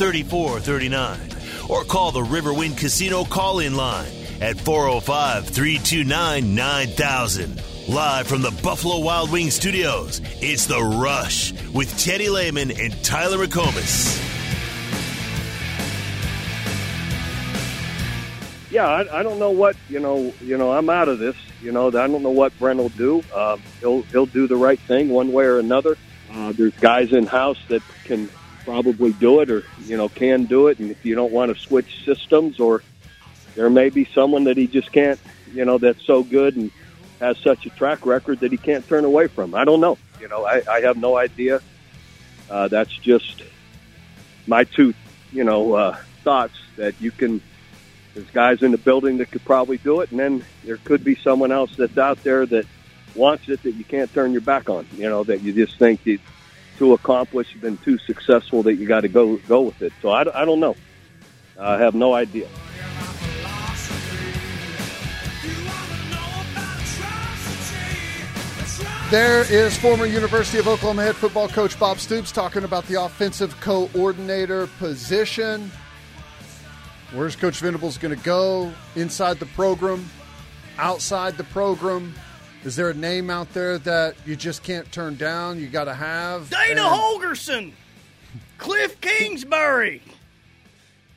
3439 or call the Riverwind Casino call in line at 405 329 9000. Live from the Buffalo Wild Wings studios, it's The Rush with Teddy Lehman and Tyler McComas. Yeah, I, I don't know what you know. You know, I'm out of this. You know, I don't know what Brent will do. Um, he'll he'll do the right thing one way or another. Uh, there's guys in house that can probably do it, or you know, can do it. And if you don't want to switch systems, or there may be someone that he just can't. You know, that's so good and has such a track record that he can't turn away from. I don't know. You know, I, I have no idea. Uh, that's just my two, you know, uh, thoughts that you can. There's guys in the building that could probably do it, and then there could be someone else that's out there that wants it that you can't turn your back on. You know, that you just think it's too accomplished, been too successful that you got to go go with it. So I, I don't know. I have no idea. There is former University of Oklahoma head football coach Bob Stoops talking about the offensive coordinator position. Where's Coach Venables going to go? Inside the program? Outside the program? Is there a name out there that you just can't turn down? You got to have Dana And- Holgorsen, Cliff Kingsbury.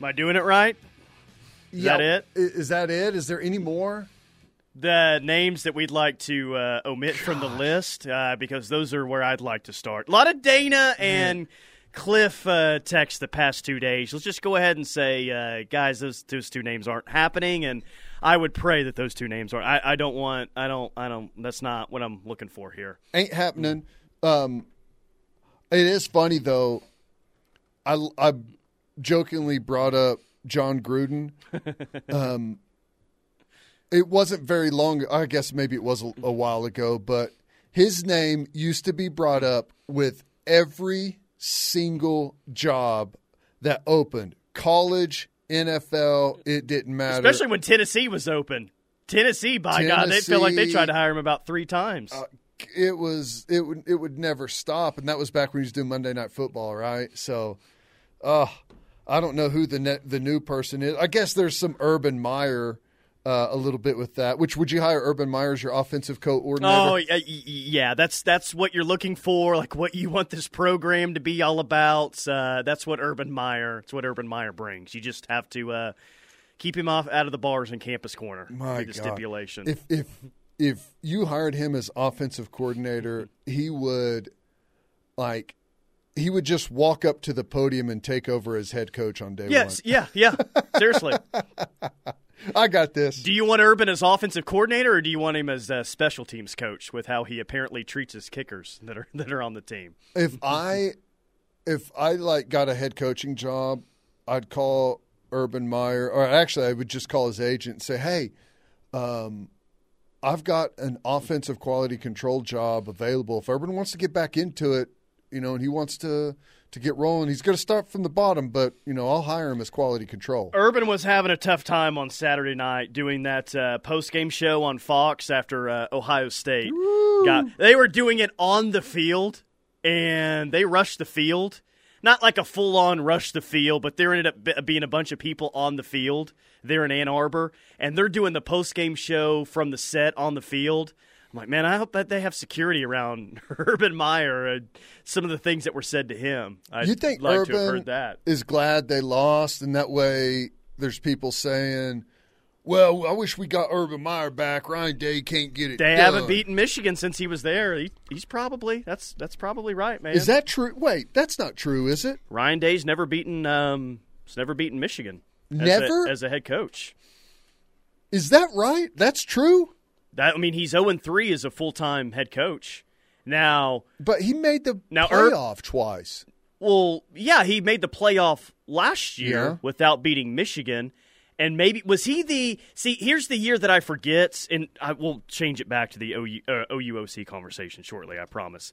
Am I doing it right? Is that it? i- that it? Is there any more? The names that we'd like to uh, omit from the list uh, because those are where I'd like to start. A lot of Dana and Cliff uh, texts the past two days. Let's just go ahead and say, uh, guys, those those two names aren't happening, and I would pray that those two names are. I, I don't want. I don't. I don't. That's not what I'm looking for here. Ain't happening. Um, it is funny though. I I jokingly brought up Jon Gruden. um, it wasn't very long. I guess maybe it was a, a while ago, but his name used to be brought up with every single job that opened, college, NFL. It didn't matter. Especially when Tennessee was open. Tennessee, by God, they feel like they tried to hire him about three times. it was it would it would never stop, and that was back when he was doing Monday Night Football, right? So, uh, I don't know who the ne- the new person is. I guess there's some Urban Meyer uh, a little bit with that. Which would you hire Urban Meyer as your offensive coordinator? Oh yeah, that's that's what you're looking for, like what you want this program to be all about. Uh, that's what Urban Meyer. It's what Urban Meyer brings. You just have to uh, keep him off out of the bars in Campus Corner. My the God. stipulation. If if if you hired him as offensive coordinator, he would like he would just walk up to the podium and take over as head coach on day yes, one. Yes, yeah, yeah. Seriously, I got this. do you want Urban as offensive coordinator, or do you want him as a special teams coach with how he apparently treats his kickers that are that are on the team? if I if I like got a head coaching job, I'd call Urban Meyer, or actually, I would just call his agent and say, "Hey, um, I've got an offensive quality control job available. If Urban wants to get back into it, you know, and he wants to to get rolling, he's going to start from the bottom, but you know, I'll hire him as quality control." Urban was having a tough time on Saturday night doing that uh, post game show on Fox after uh, Ohio State. Got, they were doing it on the field, and they rushed the field. Not like a full on rush the field, but there ended up be- being a bunch of people on the field there in Ann Arbor, and they're doing the post game show from the set on the field. I'm like, man, I hope that they have security around Urban Meyer and some of the things that were said to him. I'd you think like Urban to have heard that. is glad they lost, and that way there's people saying. Well, I wish we got Urban Meyer back. Ryan Day can't get it. They done." haven't beaten Michigan since he was there. He, he's probably that's that's probably right, man. Is that true? Wait, that's not true, is it? Ryan Day's never beaten um has never beaten Michigan. as a- Never? as a head coach. Is that right? That's true. That I mean he's 0 3 as a full time head coach. Now, But he made the Now, playoff twice. well, yeah, he made the playoff last year Yeah. without beating Michigan. And maybe was he the see? Here's the year that I forget, and I will change it back to the OU, uh, OUOC conversation shortly. I promise.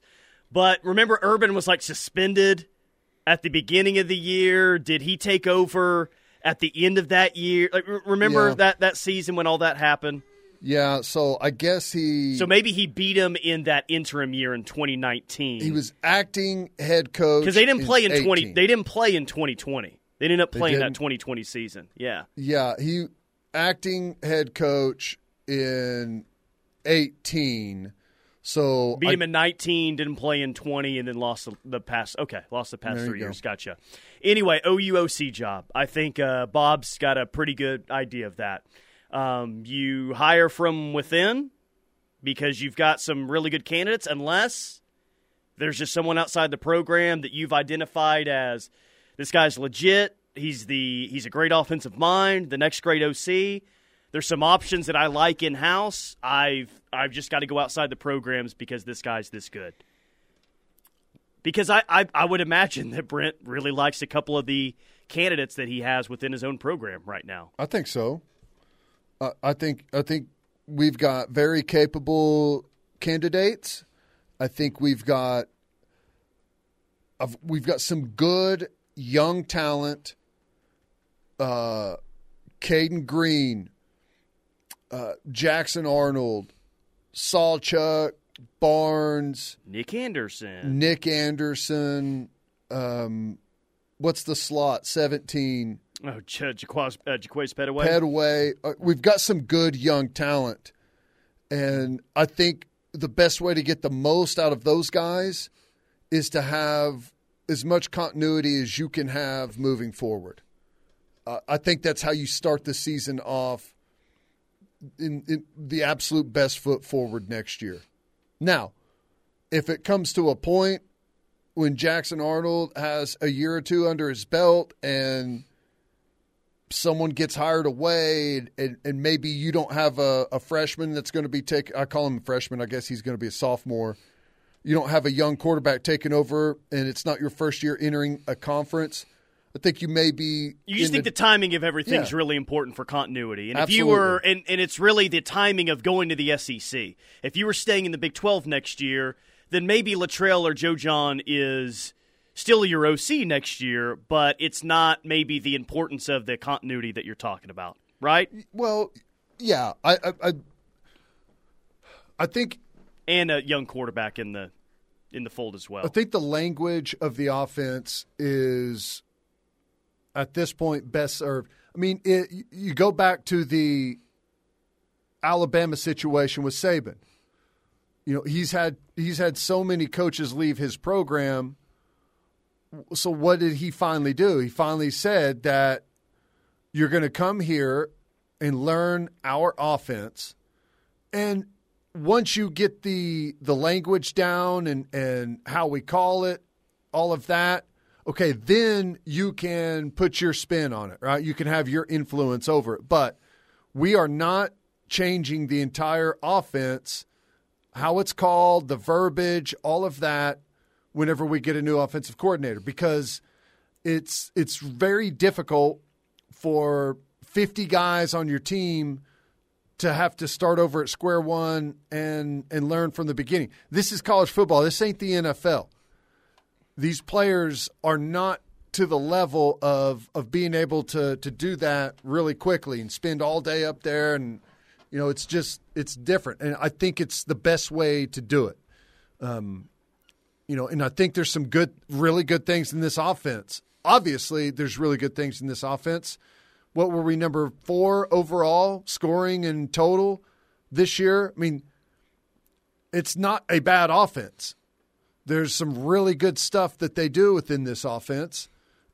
But remember, Urban was like suspended at the beginning of the year. Did he take over at the end of that year? Like, remember Yeah. that that season when all that happened? Yeah, so I guess he So maybe he beat him in that interim year in 2019. he was acting head coach because they didn't play in 20. They didn't play in 2020. They ended up playing that 2020 season. Yeah. Yeah, he acting head coach in 18. So Beat I- him in 19, didn't play in 20, and then lost the, the past. Okay, lost the past three go. years. Gotcha. Anyway, OUOC job. I think uh, Bob's got a pretty good idea of that. Um, you hire from within because you've got some really good candidates, unless there's just someone outside the program that you've identified as this guy's legit. He's the he's a great offensive mind. The next great OC. There's some options that I like in house. I've I've just got to go outside the programs because this guy's this good. Because I, I I would imagine that Brent really likes a couple of the candidates that he has within his own program right now. I think so. I I think I think we've got very capable candidates. I think we've got I've- we've got some good young talent. Uh, Caden Green, uh, Jackson Arnold, Sawchuk, Barnes, Nick Anderson. Nick Anderson. Um, what's the slot? Seventeen. Oh, Jaquaz, uh, Jaquez Pettaway. Pettaway. Uh, we've got some good young talent, and I think the best way to get the most out of those guys is to have as much continuity as you can have moving forward. Uh, I think that's how you start the season off in, in the absolute best foot forward next year. Now, if it comes to a point when Jackson Arnold has a year or two under his belt and someone gets hired away and, and maybe you don't have a, a freshman that's going to be taking I call him a freshman, I guess he's going to be a sophomore. You don't have a young quarterback taking over and it's not your first year entering a conference. I think you may be You just think the, timing of everything's Yeah. really important for continuity. And if you were, and, and it's really the timing of going to the SEC. If you were staying in the Big 12 next year, then maybe Littrell or Joe John is still your OC next year, but it's not maybe the importance of the continuity that you're talking about, right? well, yeah, I I I, I think And a young quarterback in the in the fold as well. I think the language of the offense is at this point best served. I mean, it, you go back to the Alabama situation with Saban. You know, he's had he's had so many coaches leave his program. So what did he finally do? He finally said that you're going to come here and learn our offense and once you get the the language down and and how we call it, all of that, okay, then you can put your spin on it, right? You can have your influence over it. But we are not changing the entire offense, how it's called, the verbiage, all of that whenever we get a new offensive coordinator because it's it's very difficult for 50 guys on your team to have to start over at square one and and learn from the beginning. This is college football. This ain't the NFL. These players are not to the level of of being able to to do that really quickly and spend all day up there and you know it's just it's different and I think it's the best way to do it. Um, you know, and I think there's some good, really good things in this offense. Obviously, there's really good things in this offense. What were we number four overall scoring in total this year? I mean, it's not a bad offense. There's some really good stuff that they do within this offense.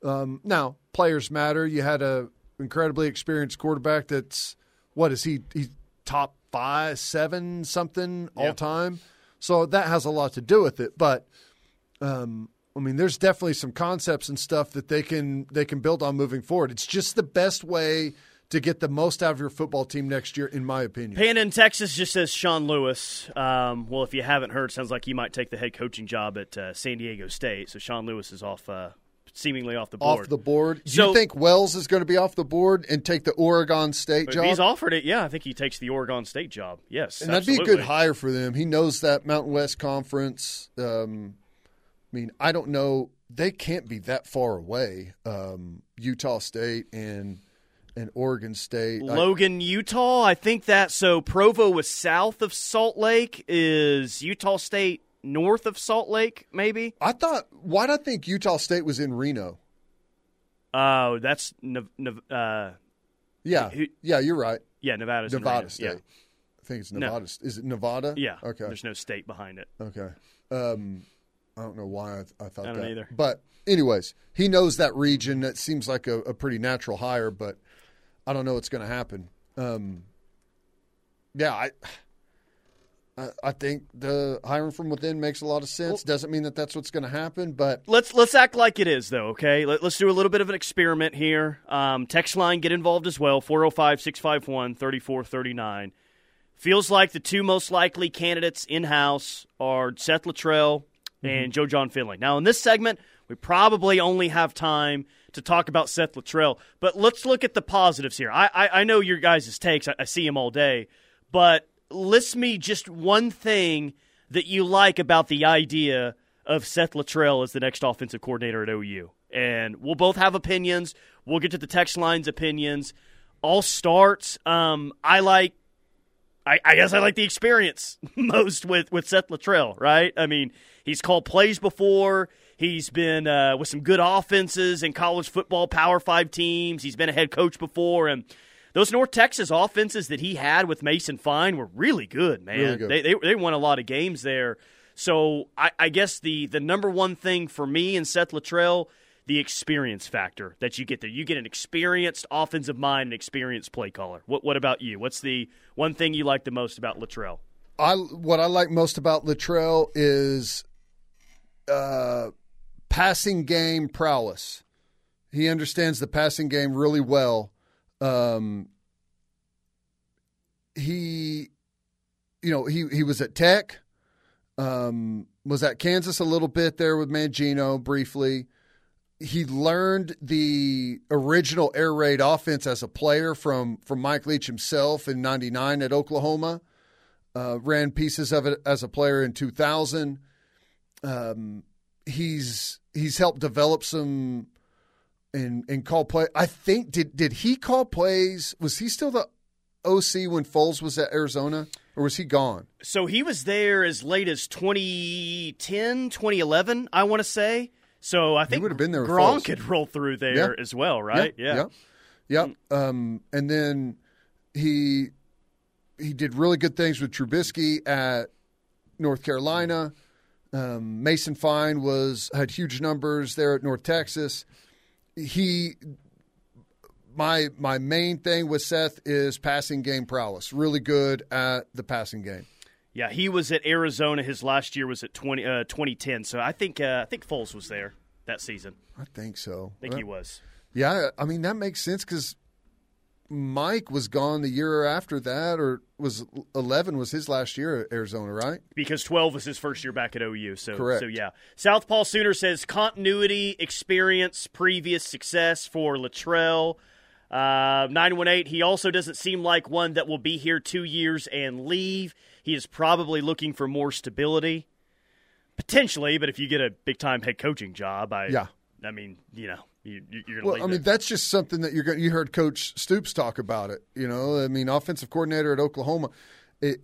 Um, now, players matter. You had a incredibly experienced quarterback. That's what is he? He's top five, seven, something all Yeah. time. So that has a lot to do with it. But um, I mean, there's definitely some concepts and stuff that they can they can build on moving forward. It's just the best way to get the most out of your football team next year, in my opinion. Pan in Texas just says Sean Lewis. Um, well, if you haven't heard, sounds like he might take the head coaching job at uh, San Diego State. So Sean Lewis is off, uh, seemingly off the board. off the board. Do So- you think Wells is going to be off the board and take the Oregon State If job? he's offered it, yeah, I think he takes the Oregon State job. Yes, and that'd be a good hire for them. He knows that Mountain West Conference. Um, I mean, I don't know. They can't be that far away. Um, Utah State and and Oregon State. I- Logan, Utah. I think that so. Provo was south of Salt Lake. Is Utah State north of Salt Lake? Maybe. I thought. Why did I think Utah State was in Reno? Oh, that's uh, Yeah, Who- yeah, you're right. yeah, Nevada's Nevada State. Yeah. I think it's No. Nevada. Is it Nevada? Yeah. Okay. There's no state behind it. Okay. Um, I don't know why I, th- I thought I don't that. either. But anyways, he knows that region. That seems like a, a pretty natural hire, but I don't know what's going to happen. Um, yeah, I, I I think the hiring from within makes a lot of sense. Doesn't mean that that's what's going to happen, but Let's let's act like it is though, okay? Let, us do a little bit of an experiment here. Um, text line get involved as well 405-651-3439. Feels like the two most likely candidates in house are Seth Littrell and Joe John Finley. Now in this segment, we probably only have time to talk about Seth Littrell, but let's look at the positives here. I I, I know your guys' takes. I, I see them all day, but list me just one thing that you like about the idea of Seth Littrell as the next offensive coordinator at OU. And we'll both have opinions. We'll get to the text lines opinions. All starts. Um, I like. I, I guess I like the experience most with with Seth Littrell. Right. I mean, he's called plays before. He's been uh, with some good offenses in college football, Power Five teams. He's been a head coach before, and those North Texas offenses that he had with Mason Fine were really good, man. Really good. They, they they won a lot of games there. So I, I guess the the number one thing for me and Seth Littrell, the experience factor that you get there. You get an experienced offensive mind, an experienced play caller. What what about you? What's the one thing you like the most about Littrell? I what I like most about Littrell is uh, passing game prowess. He understands the passing game really well. Um, he, you know, he he was at Tech, um, was at Kansas a little bit there with Mangino briefly. He learned the original air raid offense as a player from from Mike Leach himself in '99 at Oklahoma uh, ran pieces of it as a player in 2000. Um, he's he's helped develop some and and call play. I think did did he call plays? Was he still the OC when Foles was at Arizona, or was he gone? So he was there as late as 2010, 2011, I want to say. So I think would have been there Gronk could roll through there Yeah. as well, right? Yeah, Yep. Um, and then he he did really good things with Trubisky at North Carolina. Um, Mason Fine was had huge numbers there at North Texas. He my my main thing with Seth is passing game prowess. Really good at the passing game. Yeah, he was at Arizona. His last year was at 20, uh, 2010. So I think uh, I think Foles was there that season. I think so. I think he was. Yeah, I mean that makes sense because Mike was gone the year after that, or was eleven was his last year at Arizona, right? because 12 was his first year back at OU. So, Correct. so yeah. Southpaw Sooner says continuity, experience, previous success for Littrell. Uh, 918, he also doesn't seem like one that will be here two years and leave. He is probably looking for more stability. Potentially, but if you get a big time head coaching job, I, Yeah. I mean, you know, you, you're going to Well, I mean that's just something that you're going. You heard Coach Stoops talk about it. You know, I mean, offensive coordinator at Oklahoma. It,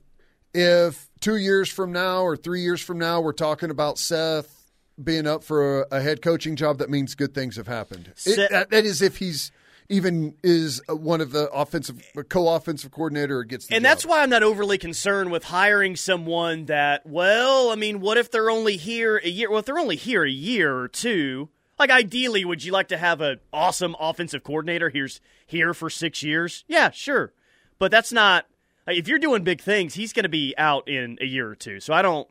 if two years from now or three years from now we're talking about Seth being up for a, a head coaching job, that means good things have happened. It- Seth- that- that is if he's even is uh, one of the offensive co-offensive coordinator or gets the And job. that's why I'm not overly concerned with hiring someone that, well, I mean, what if they're only here a year? Well, if they're only here a year or two, like ideally, would you like to have an awesome offensive coordinator here's here for six years? Yeah, sure. But that's not, if you're doing big things, he's going to be out in a year or two. So I don't,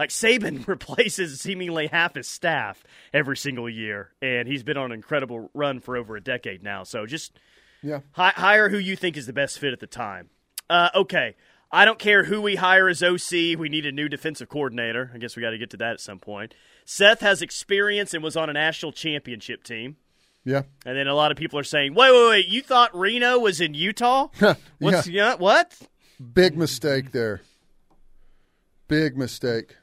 like, Saban replaces seemingly half his staff every single year, and he's been on an incredible run for over a decade now. So just, yeah. Hi- hire who you think is the best fit at the time. Uh, okay. I don't care who we hire as OC. We need a new defensive coordinator. I guess we got to get to that at some point. Seth has experience and was on a national championship team. Yeah. And then a lot of people are saying, wait, wait, wait, you thought Reno was in Utah? What's, yeah. what? Big mistake there. Big mistake.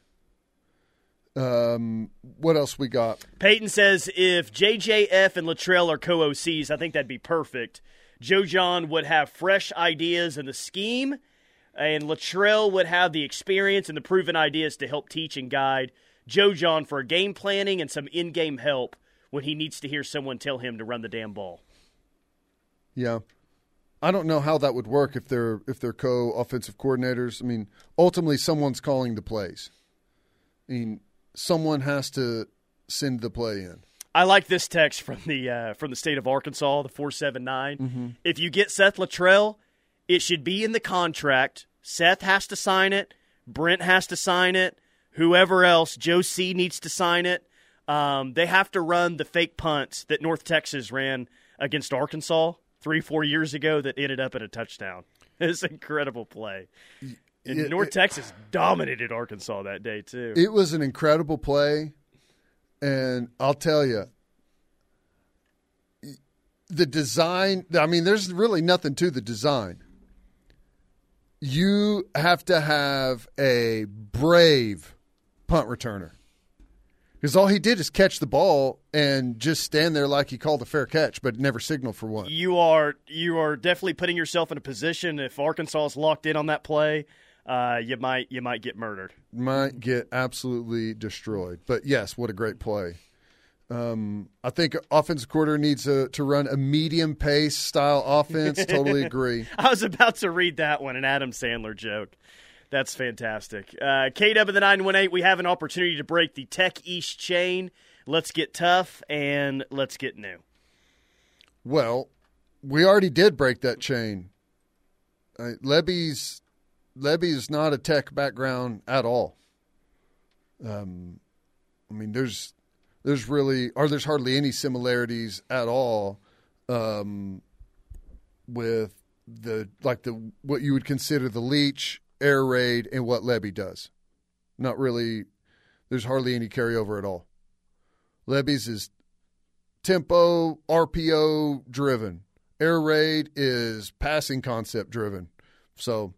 Um, what else we got? Peyton says if JJF and Littrell are co OCs, I think that'd be perfect. Joe John would have fresh ideas in the scheme, and Littrell would have the experience and the proven ideas to help teach and guide Joe John for game planning and some in game help when he needs to hear someone tell him to run the damn ball. Yeah. I don't know how that would work if they're if they're co-offensive coordinators. I mean, ultimately someone's calling the plays. I mean, someone has to send the play in. I like this text from the uh, from the state of Arkansas, the four seven nine. If you get Seth Littrell, it should be in the contract. Seth has to sign it. Brent has to sign it. Whoever else, Joe C needs to sign it. Um, they have to run the fake punts that North Texas ran against Arkansas three, four years ago that ended up at a touchdown. It's an incredible play. And It- North it- Texas dominated Arkansas that day too. It was an incredible play, and I'll tell you, the design. I mean, there's really nothing to the design. You have to have a brave punt returner because all he did is catch the ball and just stand there like he called a fair catch, but never signaled for one. you are you are definitely putting yourself in a position if Arkansas is locked in on that play, uh, you might you might get murdered. might get absolutely destroyed. But yes, what a great play. Um, I think offensive quarter needs a, to run a medium pace style offense. totally agree. I was about to read that one, an Adam Sandler joke. That's fantastic. Uh, KW the nine one eight. We have an opportunity to break the Tech East chain. Let's get tough and let's get new. Well, we already did break that chain. Uh, Lebby's is not a tech background at all. Um, I mean, there's there's really or there's hardly any similarities at all um, with the like the what you would consider the Leach air raid and what Lebby does. Not really. There's hardly any carryover at all. Lebby's is tempo RPO driven. Air raid is passing concept driven. So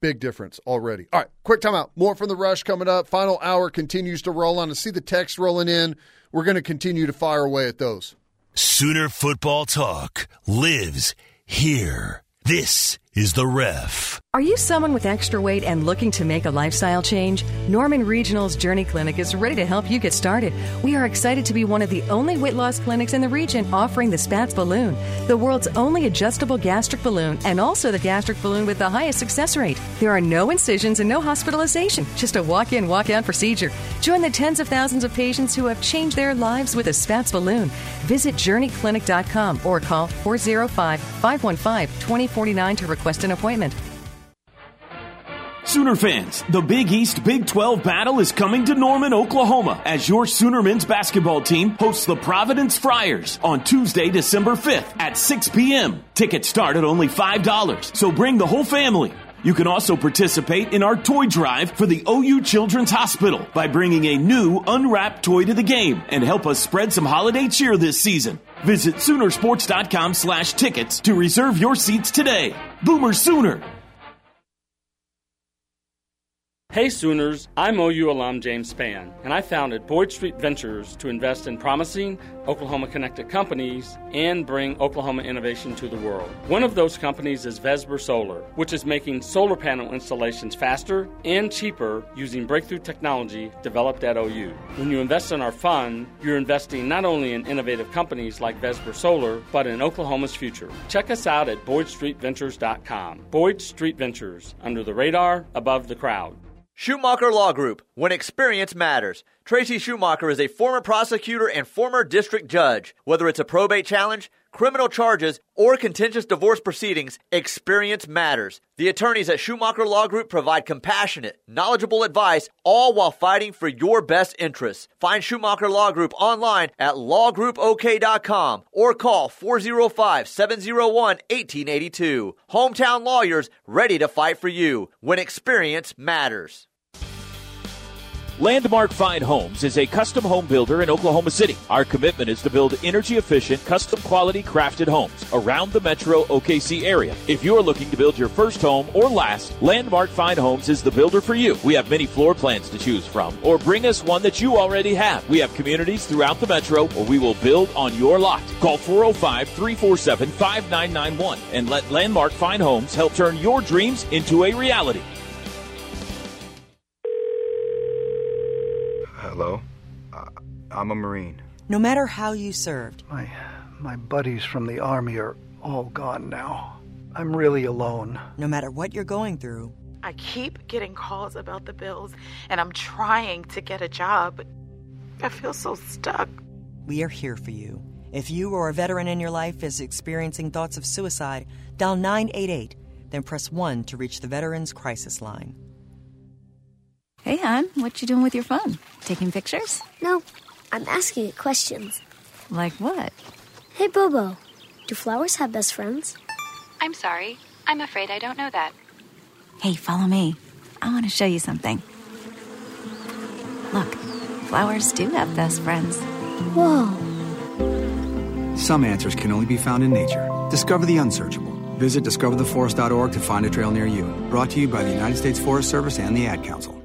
big difference already. All right, quick timeout. More from the rush coming up. Final hour continues to roll on. To see the text rolling in, we're going to continue to fire away at those. Sooner football talk lives here. This is the ref. Are you someone with extra weight and looking to make a lifestyle change? Norman Regional's Journey Clinic is ready to help you get started. We are excited to be one of the only weight loss clinics in the region offering the Spatz balloon, the world's only adjustable gastric balloon, and also the gastric balloon with the highest success rate. There are no incisions and no hospitalization, just a walk in, walk out procedure. Join the tens of thousands of patients who have changed their lives with a Spatz balloon. Visit journeyclinic.com or call 405 515 2049 to request an appointment. Sooner fans, the Big East Big 12 battle is coming to Norman, Oklahoma as your Sooner men's basketball team hosts the Providence Friars on Tuesday, December 5th at 6 p.m. Tickets start at only $5, so bring the whole family. You can also participate in our toy drive for the OU Children's Hospital by bringing a new unwrapped toy to the game and help us spread some holiday cheer this season. Visit Soonersports.com slash tickets to reserve your seats today. Boomer Sooner! Hey Sooners, I'm OU alum James Spann, and I founded Boyd Street Ventures to invest in promising Oklahoma connected companies and bring Oklahoma innovation to the world. One of those companies is Vesper Solar, which is making solar panel installations faster and cheaper using breakthrough technology developed at OU. When you invest in our fund, you're investing not only in innovative companies like Vesper Solar, but in Oklahoma's future. Check us out at BoydStreetVentures.com. Boyd Street Ventures, under the radar, above the crowd. Schumacher Law Group, when experience matters. Tracy Schumacher is a former prosecutor and former district judge. Whether it's a probate challenge, criminal charges, or contentious divorce proceedings, experience matters. The attorneys at Schumacher Law Group provide compassionate, knowledgeable advice, all while fighting for your best interests. Find Schumacher Law Group online at lawgroupok.com or call 405 701 1882. Hometown lawyers ready to fight for you when experience matters. Landmark Fine Homes is a custom home builder in Oklahoma City. Our commitment is to build energy efficient, custom quality crafted homes around the metro OKC area. If you're looking to build your first home or last, Landmark Fine Homes is the builder for you. We have many floor plans to choose from, or bring us one that you already have. We have communities throughout the metro where we will build on your lot. Call 405 347 5991 and let Landmark Fine Homes help turn your dreams into a reality. Hello? Uh, I'm a Marine. No matter how you served, My my buddies from the army are all gone now. I'm really alone. no matter what you're going through, I keep getting calls about the bills, and I'm trying to get a job. I feel so stuck. we are here for you. If you or a veteran in your life is experiencing thoughts of suicide, dial 988, then press 1 to reach the Veterans Crisis Line. Hey, hon, what you doing with your phone? Taking pictures? No, I'm asking it questions. Like what? Hey, Bobo, do flowers have best friends? I'm sorry. I'm afraid I don't know that. Hey, follow me. I want to show you something. Look, flowers do have best friends. Whoa. Some answers can only be found in nature. Discover the unsearchable. Visit discovertheforest.org to find a trail near you. Brought to you by the United States Forest Service and the Ad Council.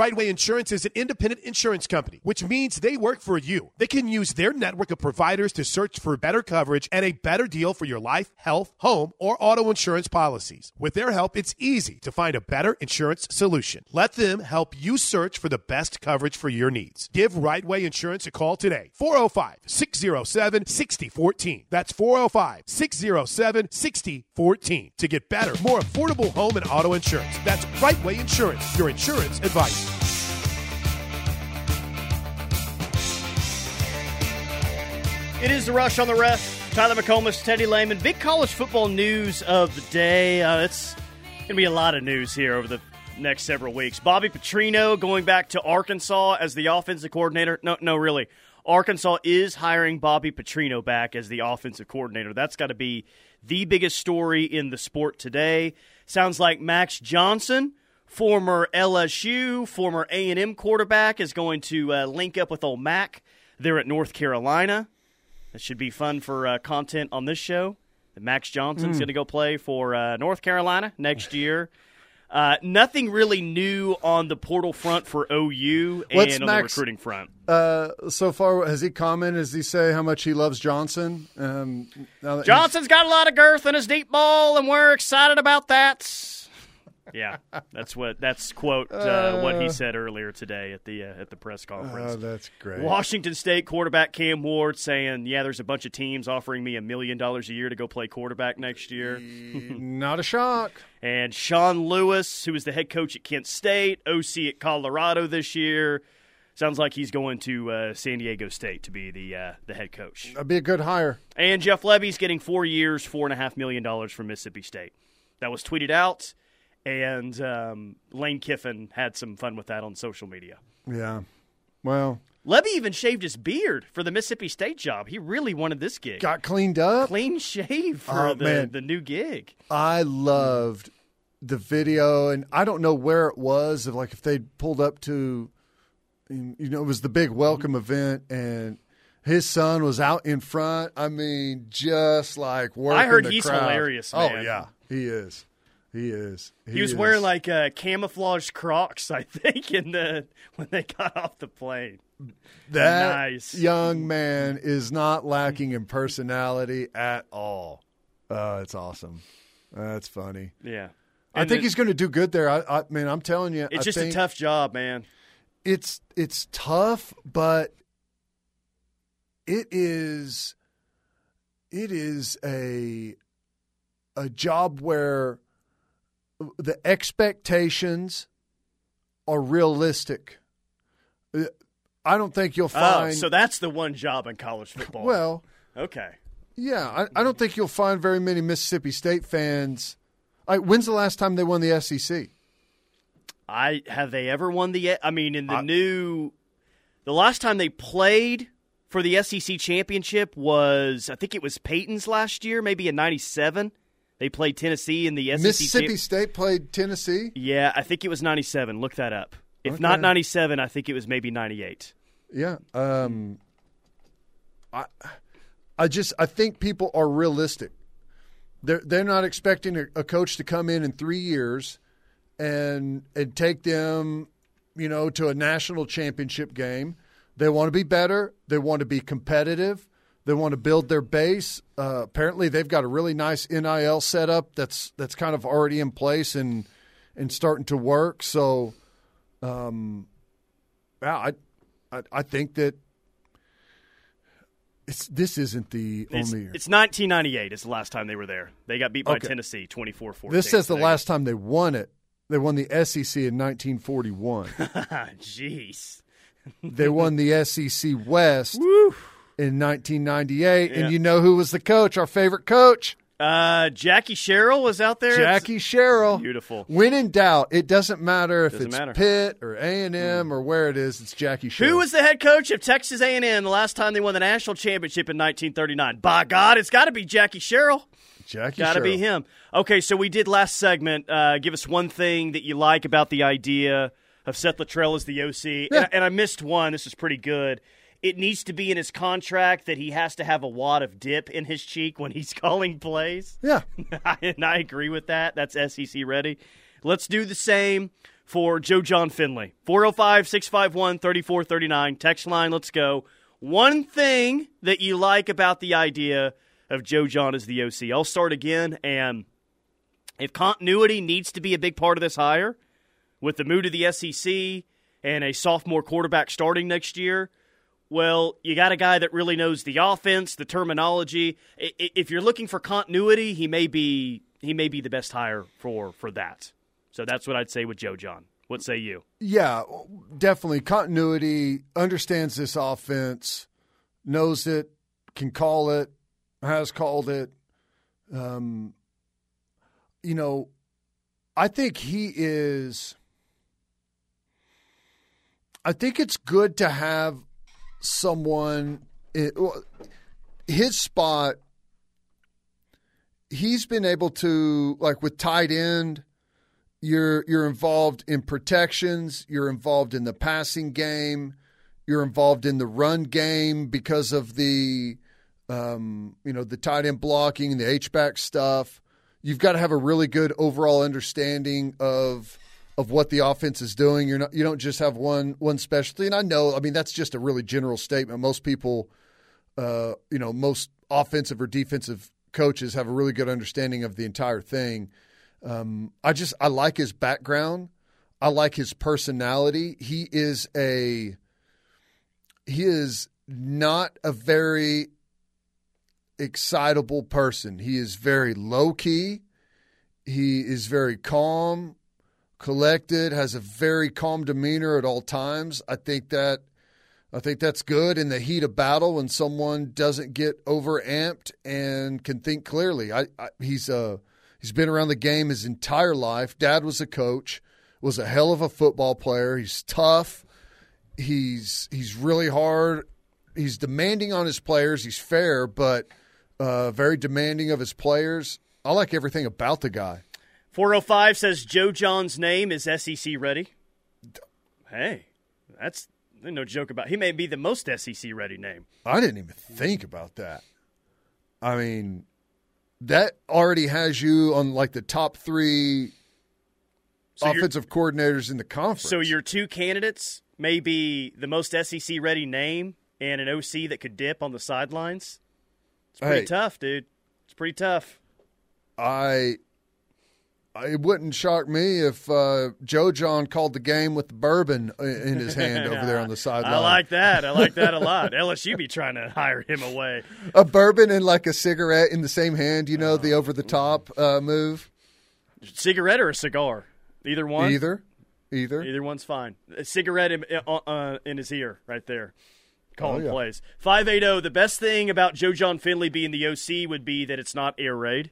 Right Way Insurance is an independent insurance company, which means they work for you. They can use their network of providers to search for better coverage and a better deal for your life, health, home, or auto insurance policies. With their help, it's easy to find a better insurance solution. Let them help you search for the best coverage for your needs. Give Right Way Insurance a call today. 405 607 6014. That's 405 607 6014 to get better, more affordable home and auto insurance. That's Right Way Insurance, your insurance advice. It is the rush on the ref. Tyler McComas, Teddy Lehman. Big college football news of the day. Uh, it's going to be a lot of news here over the next several weeks. Bobby Petrino going back to Arkansas as the offensive coordinator. No, no, really. Arkansas is hiring Bobby Petrino back as the offensive coordinator. That's got to be the biggest story in the sport today. Sounds like Max Johnson, former LSU, former A&M quarterback, is going to uh, link up with old Mack there at North Carolina. That should be fun for uh, content on this show. That Max Johnson's Mm. going to go play for uh, North Carolina next year. Uh, nothing really new on the portal front for OU and What's on the recruiting front. Uh, so far, has he commented? Does he say how much he loves Johnson? Um, now Johnson's got a lot of girth in his deep ball, and we're excited about that. Yeah, that's what that's quote uh, what he Uh. said earlier today at the uh, at the press conference. Oh, that's great. Washington State quarterback Cam Ward saying, "Yeah, there's a bunch of teams offering me a million dollars a year to go play quarterback next year." Not a shock. And Sean Lewis, who is the head coach at Kent State, OC at Colorado this year, sounds like he's going to uh, San Diego State to be the uh, the head coach. That'd be a good hire. And Jeff Lebby's getting four years, four and a half million dollars from Mississippi State. That was tweeted out, and um, Lane Kiffin had some fun with that on social media. Yeah. Well, Lebby even shaved his beard for the Mississippi State job. He really wanted this gig. got cleaned up. Clean shave for Oh, the, man. the new gig. I loved the video, and I don't know where it was. If like if they pulled up to, you know, it was the big welcome event, and his son was out in front. I mean, just like working. I heard the he's crowd. hilarious, Oh yeah, he is. He is. He, was is. wearing like uh, camouflage Crocs, I think, in the when they got off the plane. that nice. young man is not lacking in personality at all. Uh, it's awesome. That's funny. Yeah. I think the- he's going to do good there. I, I mean, I'm telling you, It's I just a tough job, man. It's it's tough, but it is it is a a job where the expectations are realistic. I don't think you'll find. Oh, find. so that's the one job in college football. well, okay. yeah, I, I don't think you'll find very many Mississippi State fans. When's the last time they won the SEC? I have they ever won the? I mean, in the new, the last time they played for the SEC championship was I think it was Peyton's last year, maybe in '97. They played Tennessee in the SEC. Mississippi State played Tennessee. yeah, I think it was '97. Look that up. If Okay. not '97, I think it was maybe '98. Yeah. Um, I, I just I think people are realistic. They're they're not expecting a, a coach to come in in three years and and take them, you know, to a national championship game. They want to be better. They want to be competitive. They want to build their base. Uh, apparently, they've got a really nice NIL setup that's that's kind of already in place and and starting to work. So, um, yeah, I, I I think that It's, this isn't the It's, only. it's 1998 is the last time they were there. They got beat by Okay. Tennessee 24-14. This says the last time they won it. They won the SEC in 1941. Jeez. they won the SEC West in 1998, Yeah. and you know who was the coach? Our favorite coach, Uh, Jackie Sherrill was out there. Jackie Sherrill. Beautiful. When in doubt, it doesn't matter if Doesn't it's matter. Pitt or A and M or where it is. It's Jackie Sherrill. Who was the head coach of Texas A&M the last time they won the national championship in 1939? By God, it's got to be Jackie Sherrill. Jackie Got to be him. Okay, so we did last segment. Uh, give us one thing that you like about the idea of Seth Littrell as the OC. And, and I missed one. This is pretty good. It needs to be in his contract that he has to have a wad of dip in his cheek when he's calling plays. Yeah. and I agree with that. That's SEC ready. Let's do the same for Joe John Finley. 405 651 3439. Text line, let's go. One thing that you like about the idea of Joe John as the OC. I'll start again. And if continuity needs to be a big part of this hire, with the mood of the SEC and a sophomore quarterback starting next year, well, you got a guy that really knows the offense, the terminology. If you're looking for continuity, he may be he may be the best hire for for that. So that's what I'd say with Joe John. What say you? Yeah, definitely continuity. Understands this offense, knows it, can call it, has called it. Um, you know, I think he is. I think it's good to have someone. i- well, His spot. He's been able to like with tight end you're you're involved in protections, you're involved in the passing game, you're involved in the run game because of the um, you know the tight end blocking, the H back stuff. You've got to have a really good overall understanding of of what the offense is doing. You're not you don't just have one one specialty. And I know, I mean, that's just a really general statement. Most people, uh, you know, most offensive or defensive coaches have a really good understanding of the entire thing. Um, I just I like his background. I like his personality. He is a he is not a very excitable person. He is very low key. He is very calm, collected, has a very calm demeanor at all times. I think that I think that's good in the heat of battle when someone doesn't get overamped and can think clearly. I, I he's a He's been around the game his entire life. Dad was a coach, was a hell of a football player. He's tough. He's he's really hard. He's demanding on his players. He's fair, but uh, very demanding of his players. I like everything about the guy. 405 says Joe John's name is SEC ready. Hey, that's no joke about. He may be the most SEC ready name. I didn't even think about that. I mean, that already has you on like the top three So offensive coordinators in the conference. So your two candidates may be the most SEC ready name and an OC that could dip on the sidelines. It's pretty Hey. tough, dude. It's pretty tough. I, I it wouldn't shock me if uh, Joe John called the game with the bourbon in his hand over there on the sideline. I like that. I like that a lot. LSU be trying to hire him away. a bourbon and like a cigarette in the same hand. You know the over the top uh, move. Cigarette or a cigar? Either one. Either, either. Either one's fine. A cigarette in, uh, uh, in his ear, right there. Calling Oh, yeah. plays. 580. The best thing about Joe John Finley being the OC would be that it's not air raid.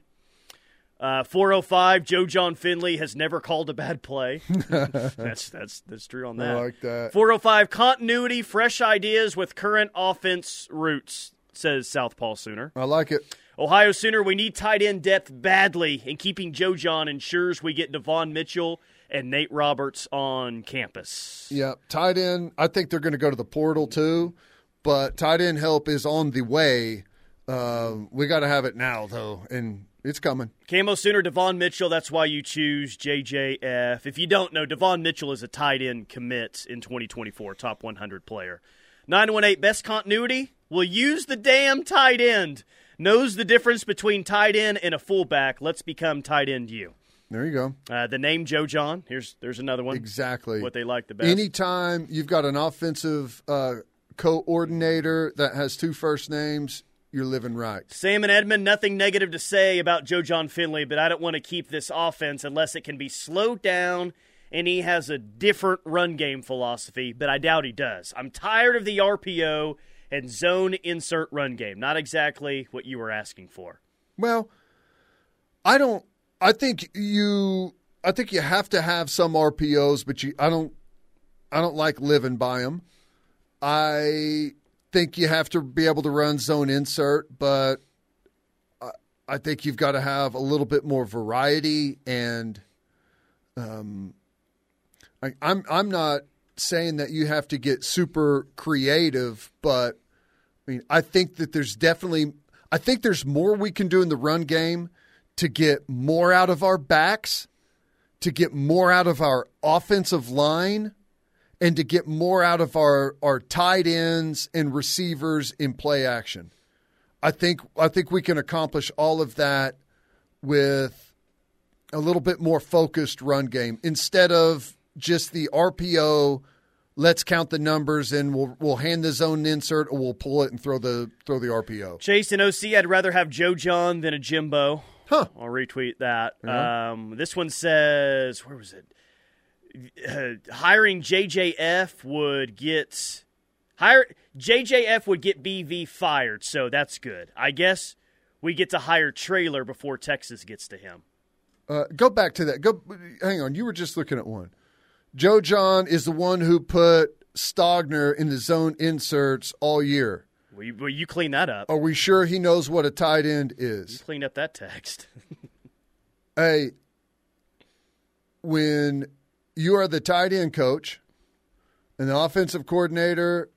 Uh, 405. Joe John Finley has never called a bad play. that's that's that's true on that. I like that. 405. Continuity, fresh ideas with current offense roots. Says Southpaw Sooner. I like it. Ohio Sooner, we need tight end depth badly, and keeping Joe John ensures we get Devon Mitchell and Nate Roberts on campus. Yeah, tight end. I think they're going to go to the portal too, but tight end help is on the way. Uh, we got to have it now though, and it's coming. Camo Sooner, Devon Mitchell, that's why you choose JJF. If you don't know, Devon Mitchell is a tight end commit in 2024, top 100 player. 918 best continuity will use the damn tight end. Knows the difference between tight end and a fullback. Let's become tight end you. There you go. Uh, the name Joe John. Here's there's another one. Exactly What they like the best. Anytime you've got an offensive uh, coordinator that has two first names, you're living right. Sam and Edmund, nothing negative to say about Joe John Finley, but I don't want to keep this offense unless it can be slowed down and he has a different run game philosophy, but I doubt he does. I'm tired of the RPO and zone insert run game. Not exactly what you were asking for. Well, I don't I think you I think you have to have some RPOs, but you I don't I don't like living by them. I think you have to be able to run zone insert, but I, I think you've got to have a little bit more variety and um I, I'm I'm not saying that you have to get super creative, but I mean I think that there's definitely I think there's more we can do in the run game to get more out of our backs, to get more out of our offensive line, and to get more out of our, our tight ends and receivers in play action. I think I think we can accomplish all of that with a little bit more focused run game instead of just the RPO. Let's count the numbers and we'll we'll hand the zone insert or we'll pull it and throw the throw the RPO. Chase and OC, I'd rather have Joe Jon than a Jimbo. Huh. I'll retweet that. Yeah. Um, this one says, where was it? Uh, hiring JJF would get hire JJF would get BV fired, so that's good. I guess we get to hire Trailer before Texas gets to him. Uh, go back to that. Go. Hang on. You were just looking at one. Joe Jon is the one who put Stogner in the zone inserts all year. Will you, will you clean that up? Are we sure he knows what a tight end is? Clean up that text. Hey, when you are the tight end coach and the offensive coordinator,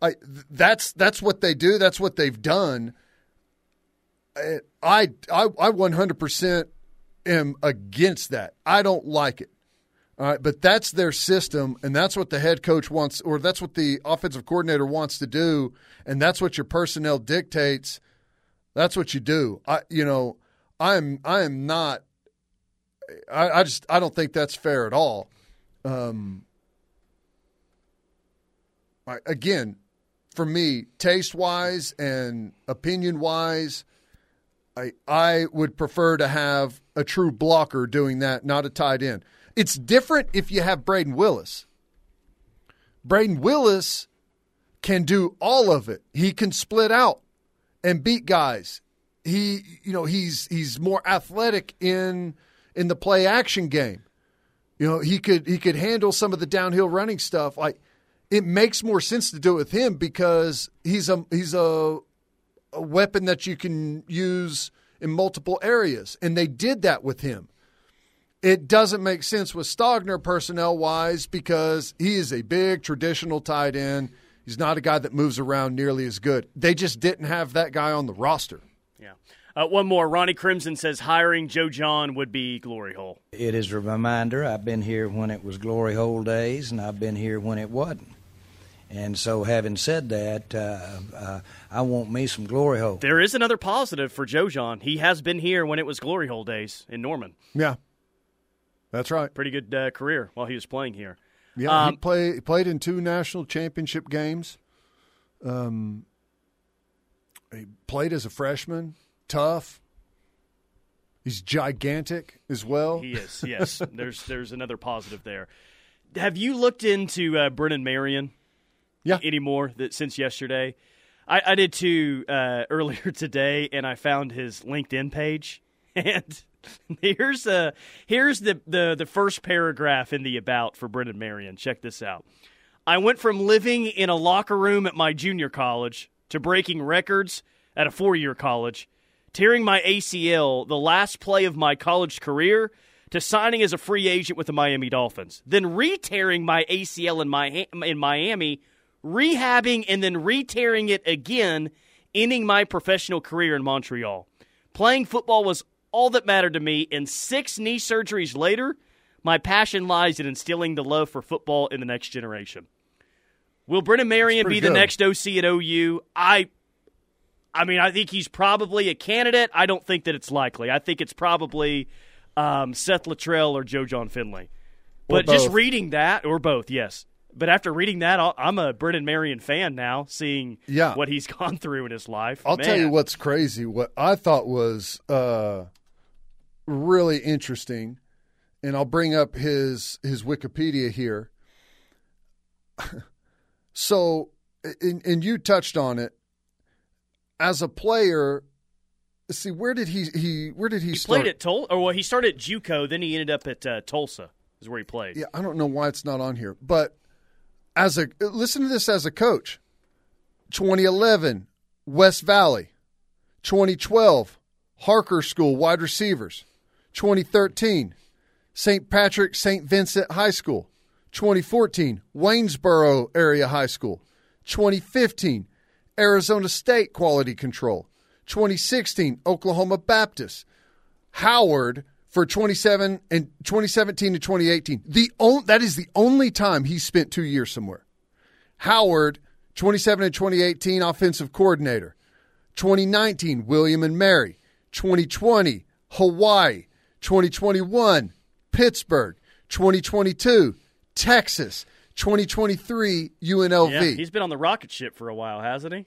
I that's that's what they do. That's what they've done. I I I 100% am against that. I don't like it. All right, but that's their system, and that's what the head coach wants, or that's what the offensive coordinator wants to do, and that's what your personnel dictates. That's what you do. I, you know, I'm I am not. I, I just I don't think that's fair at all. Um, I, again, for me, taste wise and opinion wise, I I would prefer to have a true blocker doing that, not a tight end. It's different if you have Brayden Willis. Brayden Willis can do all of it. He can split out and beat guys. He you know, he's he's more athletic in in the play action game. You know, he could he could handle some of the downhill running stuff. Like it makes more sense to do it with him because he's a he's a a weapon that you can use in multiple areas. And they did that with him. It doesn't make sense with Stogner personnel wise because he is a big traditional tight end. He's not a guy that moves around nearly as good. They just didn't have that guy on the roster. Yeah. Uh, one more. Ronnie Crimson says hiring Joe Jon would be glory hole. It is a reminder. I've been here when it was glory hole days, and I've been here when it wasn't. And so, having said that, uh, uh, I want me some glory hole. There is another positive for Joe Jon. He has been here when it was glory hole days in Norman. Yeah, that's right. Pretty good uh, career while he was playing here. Yeah, Um, he play, played in two national championship games. Um, he played as a freshman. Tough. He's gigantic as well. He is. Yes. there's there's another positive there. Have you looked into uh, Brennan Marion? Yeah. Anymore that since yesterday, I, I did too uh, earlier today, and I found his LinkedIn page, and here's uh here's the, the the first paragraph in the about for Brendan Marion. Check this out. I went from living in a locker room at my junior college to breaking records at a four year college, tearing my ACL the last play of my college career, to signing as a free agent with the Miami Dolphins, then re tearing my ACL in, my, in Miami, rehabbing, and then re tearing it again, ending my professional career in Montreal. Playing football was all that mattered to me, and six knee surgeries later, my passion lies in instilling the love for football in the next generation. Will Brennan Marion be the next OC at OU? I I mean, I think he's probably a candidate. I don't think that it's likely. I think it's probably um, Seth Littrell or Joe Jon Finley. But just reading that, or both, yes. But after reading that, I'm a Brennan Marion fan now, seeing Yeah. what he's gone through in his life. I'll tell you what's crazy. What I thought was uh, really interesting, and I'll bring up his his Wikipedia here. so, and, and you touched on it. As a player, see where did he he where did he, He start? played at Tulsa, or well, he started at JUCO, then he ended up at uh, Tulsa. Is where he played. Yeah, I don't know why it's not on here, but as a listen to this as a coach. 2011 West Valley, 2012 Harker School wide receivers, 2013 St. Patrick St. Vincent High School, 2014 Waynesboro Area High School, 2015 Arizona State Quality Control, 2016 Oklahoma Baptist, Howard for 27 and 2017 to 2018. The on, that is the only time he spent 2 years somewhere. Howard 27 and 2018 offensive coordinator. 2019 William and Mary. 2020 Hawaii. 2021 Pittsburgh. 2022 Texas. 2023 UNLV. Yeah, he's been on the rocket ship for a while, hasn't he?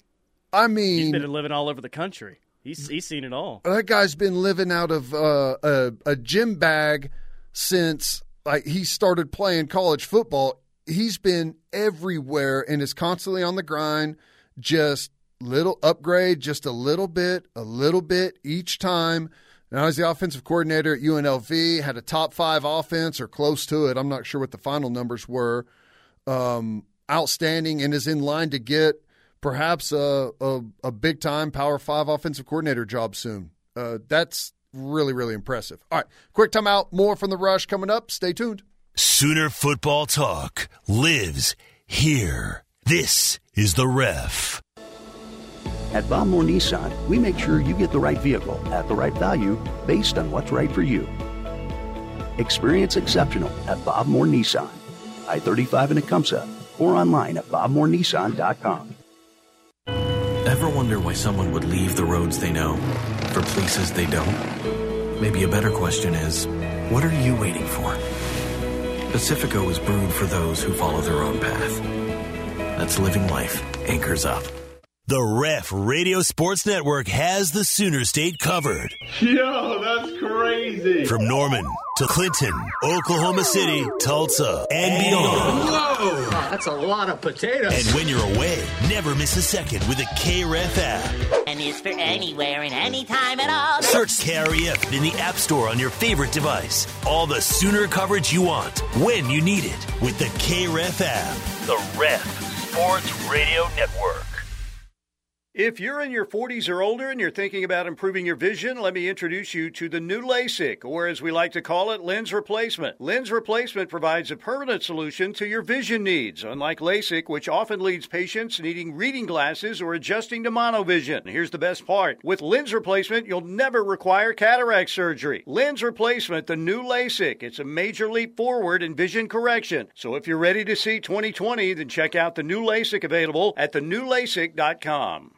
I mean, he's been living all over the country. He's he's seen it all. that guy's been living out of uh, a, a gym bag since like he started playing college football. He's been everywhere and is constantly on the grind. Just little upgrade, just a little bit, a little bit each time. Now he's the offensive coordinator at UNLV. Had a top five offense or close to it. I'm not sure what the final numbers were. Um, outstanding and is in line to get perhaps a, a, a big time Power Five offensive coordinator job soon. Uh, that's really, really impressive. All right, quick timeout. More from the rush coming up. Stay tuned. Sooner football talk lives here. This is the ref. At Bob Moore Nissan, we make sure you get the right vehicle at the right value based on what's right for you. Experience exceptional at Bob Moore Nissan, I 35 in Tecumseh, or online at bobmorenissan.com. Ever wonder why someone would leave the roads they know for places they don't? Maybe a better question is what are you waiting for? Pacifico is brewed for those who follow their own path. That's living life anchors up. The Ref Radio Sports Network has the Sooner State covered. Yo, that's crazy. From Norman to Clinton, Oklahoma City, Tulsa, and beyond. Whoa, that's a lot of potatoes. And when you're away, never miss a second with the KREF app. And is for anywhere and anytime at all. Search KREF in the App Store on your favorite device. All the Sooner coverage you want, when you need it, with the KREF app. The Ref Sports Radio Network. If you're in your 40s or older and you're thinking about improving your vision, let me introduce you to the new LASIK, or as we like to call it, lens replacement. Lens replacement provides a permanent solution to your vision needs, unlike LASIK, which often leads patients needing reading glasses or adjusting to monovision. Here's the best part with lens replacement, you'll never require cataract surgery. Lens replacement, the new LASIK, it's a major leap forward in vision correction. So if you're ready to see 2020, then check out the new LASIK available at thenewlasik.com.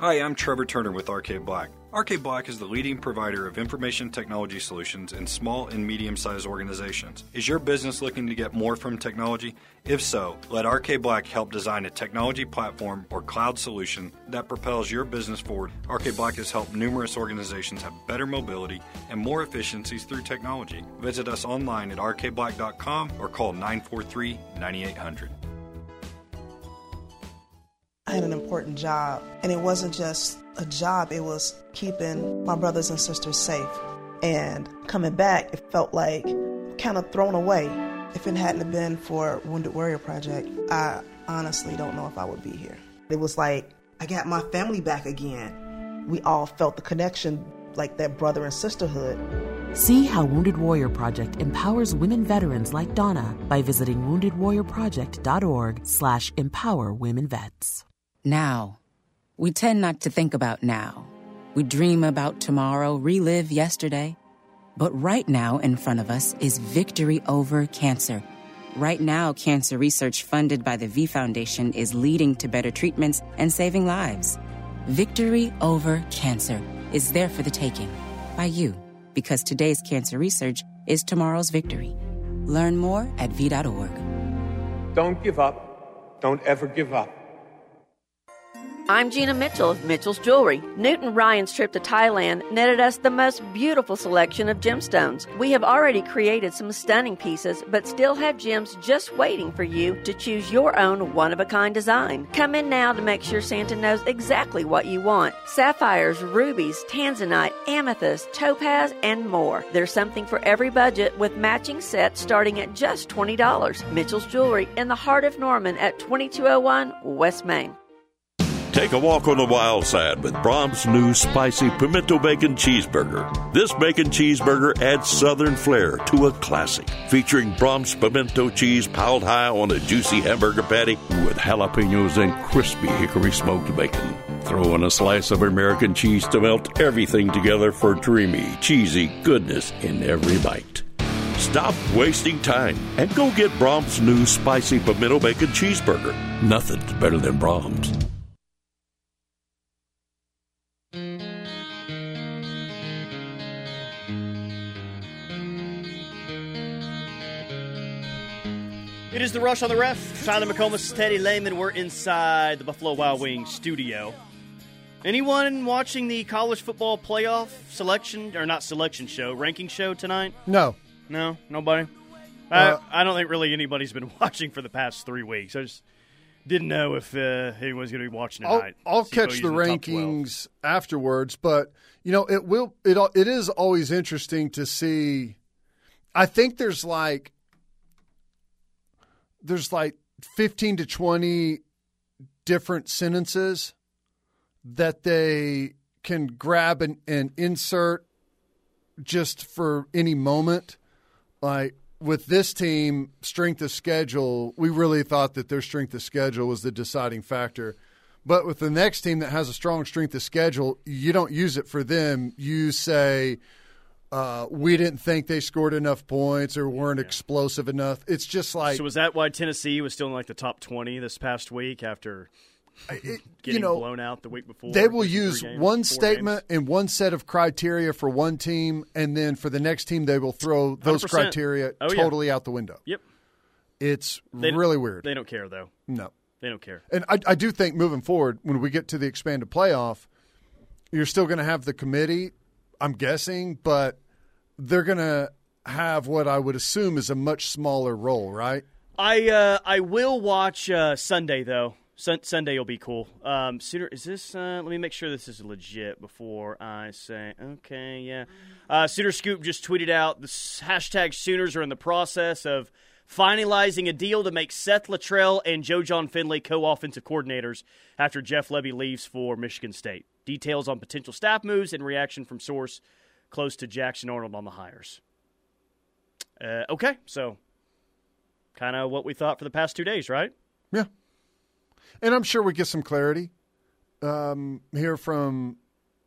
Hi, I'm Trevor Turner with Arcade Black. Arcade Black is the leading provider of information technology solutions in small and medium sized organizations. Is your business looking to get more from technology? If so, let Arcade Black help design a technology platform or cloud solution that propels your business forward. Arcade Black has helped numerous organizations have better mobility and more efficiencies through technology. Visit us online at arcadeblack.com or call 943 9800. I had an important job, and it wasn't just a job, it was keeping my brothers and sisters safe. And coming back, it felt like kind of thrown away. If it hadn't been for Wounded Warrior Project, I honestly don't know if I would be here. It was like I got my family back again. We all felt the connection, like that brother and sisterhood. See how Wounded Warrior Project empowers women veterans like Donna by visiting woundedwarriorproject.org slash empower women vets. Now. We tend not to think about now. We dream about tomorrow, relive yesterday. But right now in front of us is victory over cancer. Right now, cancer research funded by the V Foundation is leading to better treatments and saving lives. Victory over cancer is there for the taking by you, because today's cancer research is tomorrow's victory. Learn more at v.org. Don't give up. Don't ever give up. I'm Gina Mitchell of Mitchell's Jewelry. Newton Ryan's trip to Thailand netted us the most beautiful selection of gemstones. We have already created some stunning pieces, but still have gems just waiting for you to choose your own one of a kind design. Come in now to make sure Santa knows exactly what you want sapphires, rubies, tanzanite, amethyst, topaz, and more. There's something for every budget with matching sets starting at just $20. Mitchell's Jewelry in the heart of Norman at 2201 West Main. Take a walk on the wild side with Braum's new spicy pimento bacon cheeseburger. This bacon cheeseburger adds southern flair to a classic, featuring Braum's pimento cheese piled high on a juicy hamburger patty with jalapenos and crispy hickory smoked bacon. Throw in a slice of American cheese to melt everything together for dreamy, cheesy goodness in every bite. Stop wasting time and go get Braum's new spicy pimento bacon cheeseburger. Nothing's better than Braum's. It is the rush on the ref. Tyler McComas, Teddy Lehman. We're inside the Buffalo Wild Wings studio. Anyone watching the college football playoff selection or not selection show, ranking show tonight? No. No, nobody. Uh, I, I don't think really anybody's been watching for the past three weeks. I just didn't know if uh, anyone's going to be watching I'll, tonight. I'll catch goes the 12. rankings afterwards, but you know it will. It it is always interesting to see. I think there's like there's like fifteen to twenty different sentences that they can grab and, and insert just for any moment. Like with this team, strength of schedule, we really thought that their strength of schedule was the deciding factor. But with the next team that has a strong strength of schedule, you don't use it for them. You say, uh, we didn't think they scored enough points or weren't explosive enough. It's just like so was that why Tennessee was still in like the top twenty this past week after getting know, blown out the week before? they will use games, one statement and one set of criteria for one team, and then for the next team, they will throw those 100%. criteria Oh, yeah. totally out the window. Yep. It's They- really weird. They don't care though. No. They don't care. And I, I do think moving forward, when we get to the expanded playoff, you're still going to have the committee, I'm guessing, but they're going to have what I would assume is a much smaller role, right? I uh, I will watch uh, Sunday though. Sun- Sunday will be cool. Um, Sooner is this? Uh, let me make sure this is legit before I say okay. Yeah, uh, Sooner Scoop just tweeted out the hashtag Sooners are in the process of finalizing a deal to make Seth Littrell and Joe Jon Finley co-offensive coordinators after Jeff Lebby leaves for Michigan State. Details on potential staff moves and reaction from source close to Jackson Arnold on the hires. Uh, okay, so kind of what we thought for the past two days, right? Yeah. And I'm sure we get some clarity um, here from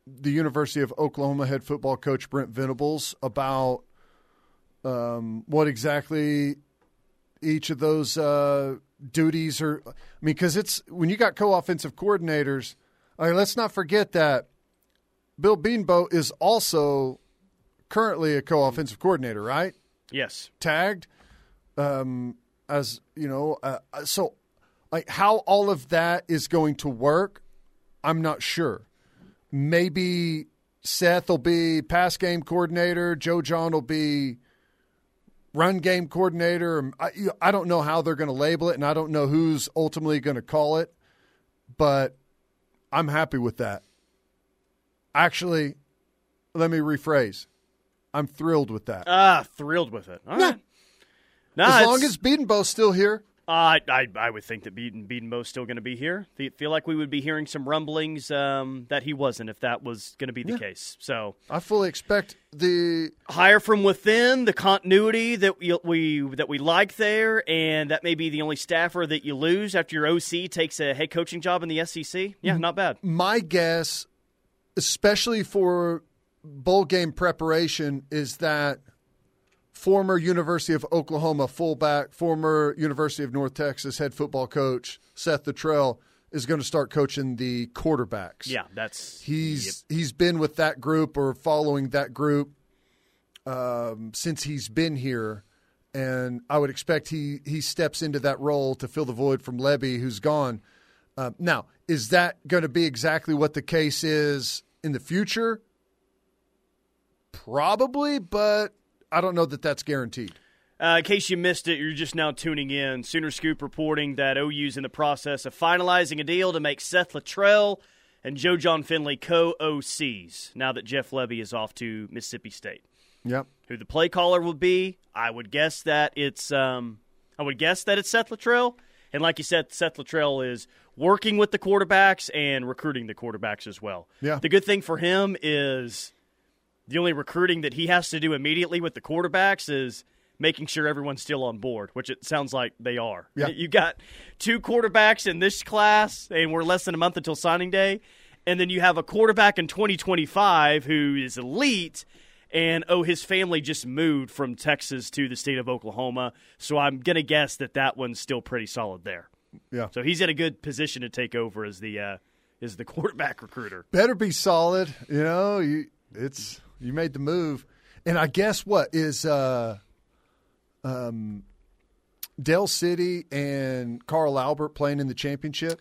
the University of Oklahoma head football coach Brent Venables about um, what exactly each of those uh, duties are. I mean, because it's when you got co-offensive coordinators. I mean, let's not forget that Bill Bedenbaugh is also currently a co-offensive coordinator, right? Yes. Tagged um, as you know, uh, so like how all of that is going to work, I'm not sure. Maybe Seth will be pass game coordinator. Joe Jon will be run game coordinator. I, I don't know how they're going to label it, and I don't know who's ultimately going to call it, but I'm happy with that. Actually, let me rephrase. I'm thrilled with that. Ah, thrilled with it. All right. Nah, as long as Bedenbaugh's still here, Uh, I, I I would think that Beaton Bedenbaugh's still going to be here. Fe- Feel like we would be hearing some rumblings um, that he wasn't if that was going to be the Yeah. case. So I fully expect the hire from within, the continuity that we, we that we like there, and that may be the only staffer that you lose after your OC takes a head coaching job in the SEC. Yeah, not bad. my guess, especially for bowl game preparation, is that former University of Oklahoma fullback, former University of North Texas head football coach Seth Littrell is going to start coaching the quarterbacks. Yeah, that's He's he's been with that group or following that group um, since he's been here, and I would expect he he steps into that role to fill the void from Lebby, who's gone. Uh, now, is that going to be exactly what the case is in the future? Probably, but I don't know that that's guaranteed. Uh, in case you missed it, you're just now tuning in. Sooner Scoop reporting that OU's in the process of finalizing a deal to make Seth Littrell and Joe Jon Finley co OCs now that Jeff Lebby is off to Mississippi State. Yep. Who the play caller will be? I would guess that it's um, I would guess that it's Seth Littrell. And like you said, Seth Littrell is working with the quarterbacks and recruiting the quarterbacks as well. Yeah. The good thing for him is the only recruiting that he has to do immediately with the quarterbacks is making sure everyone's still on board, which it sounds like they are. Yeah. You got two quarterbacks in this class, and we're less than a month until signing day. And then you have a quarterback in 2025 who is elite, and oh, his family just moved from Texas to the state of Oklahoma. So I'm going to guess that that one's still pretty solid there. Yeah. So he's in a good position to take over as the uh, as the quarterback recruiter. Better be solid. You know, you it's you made the move, and I guess what is uh, um, Del City and Carl Albert playing in the championship.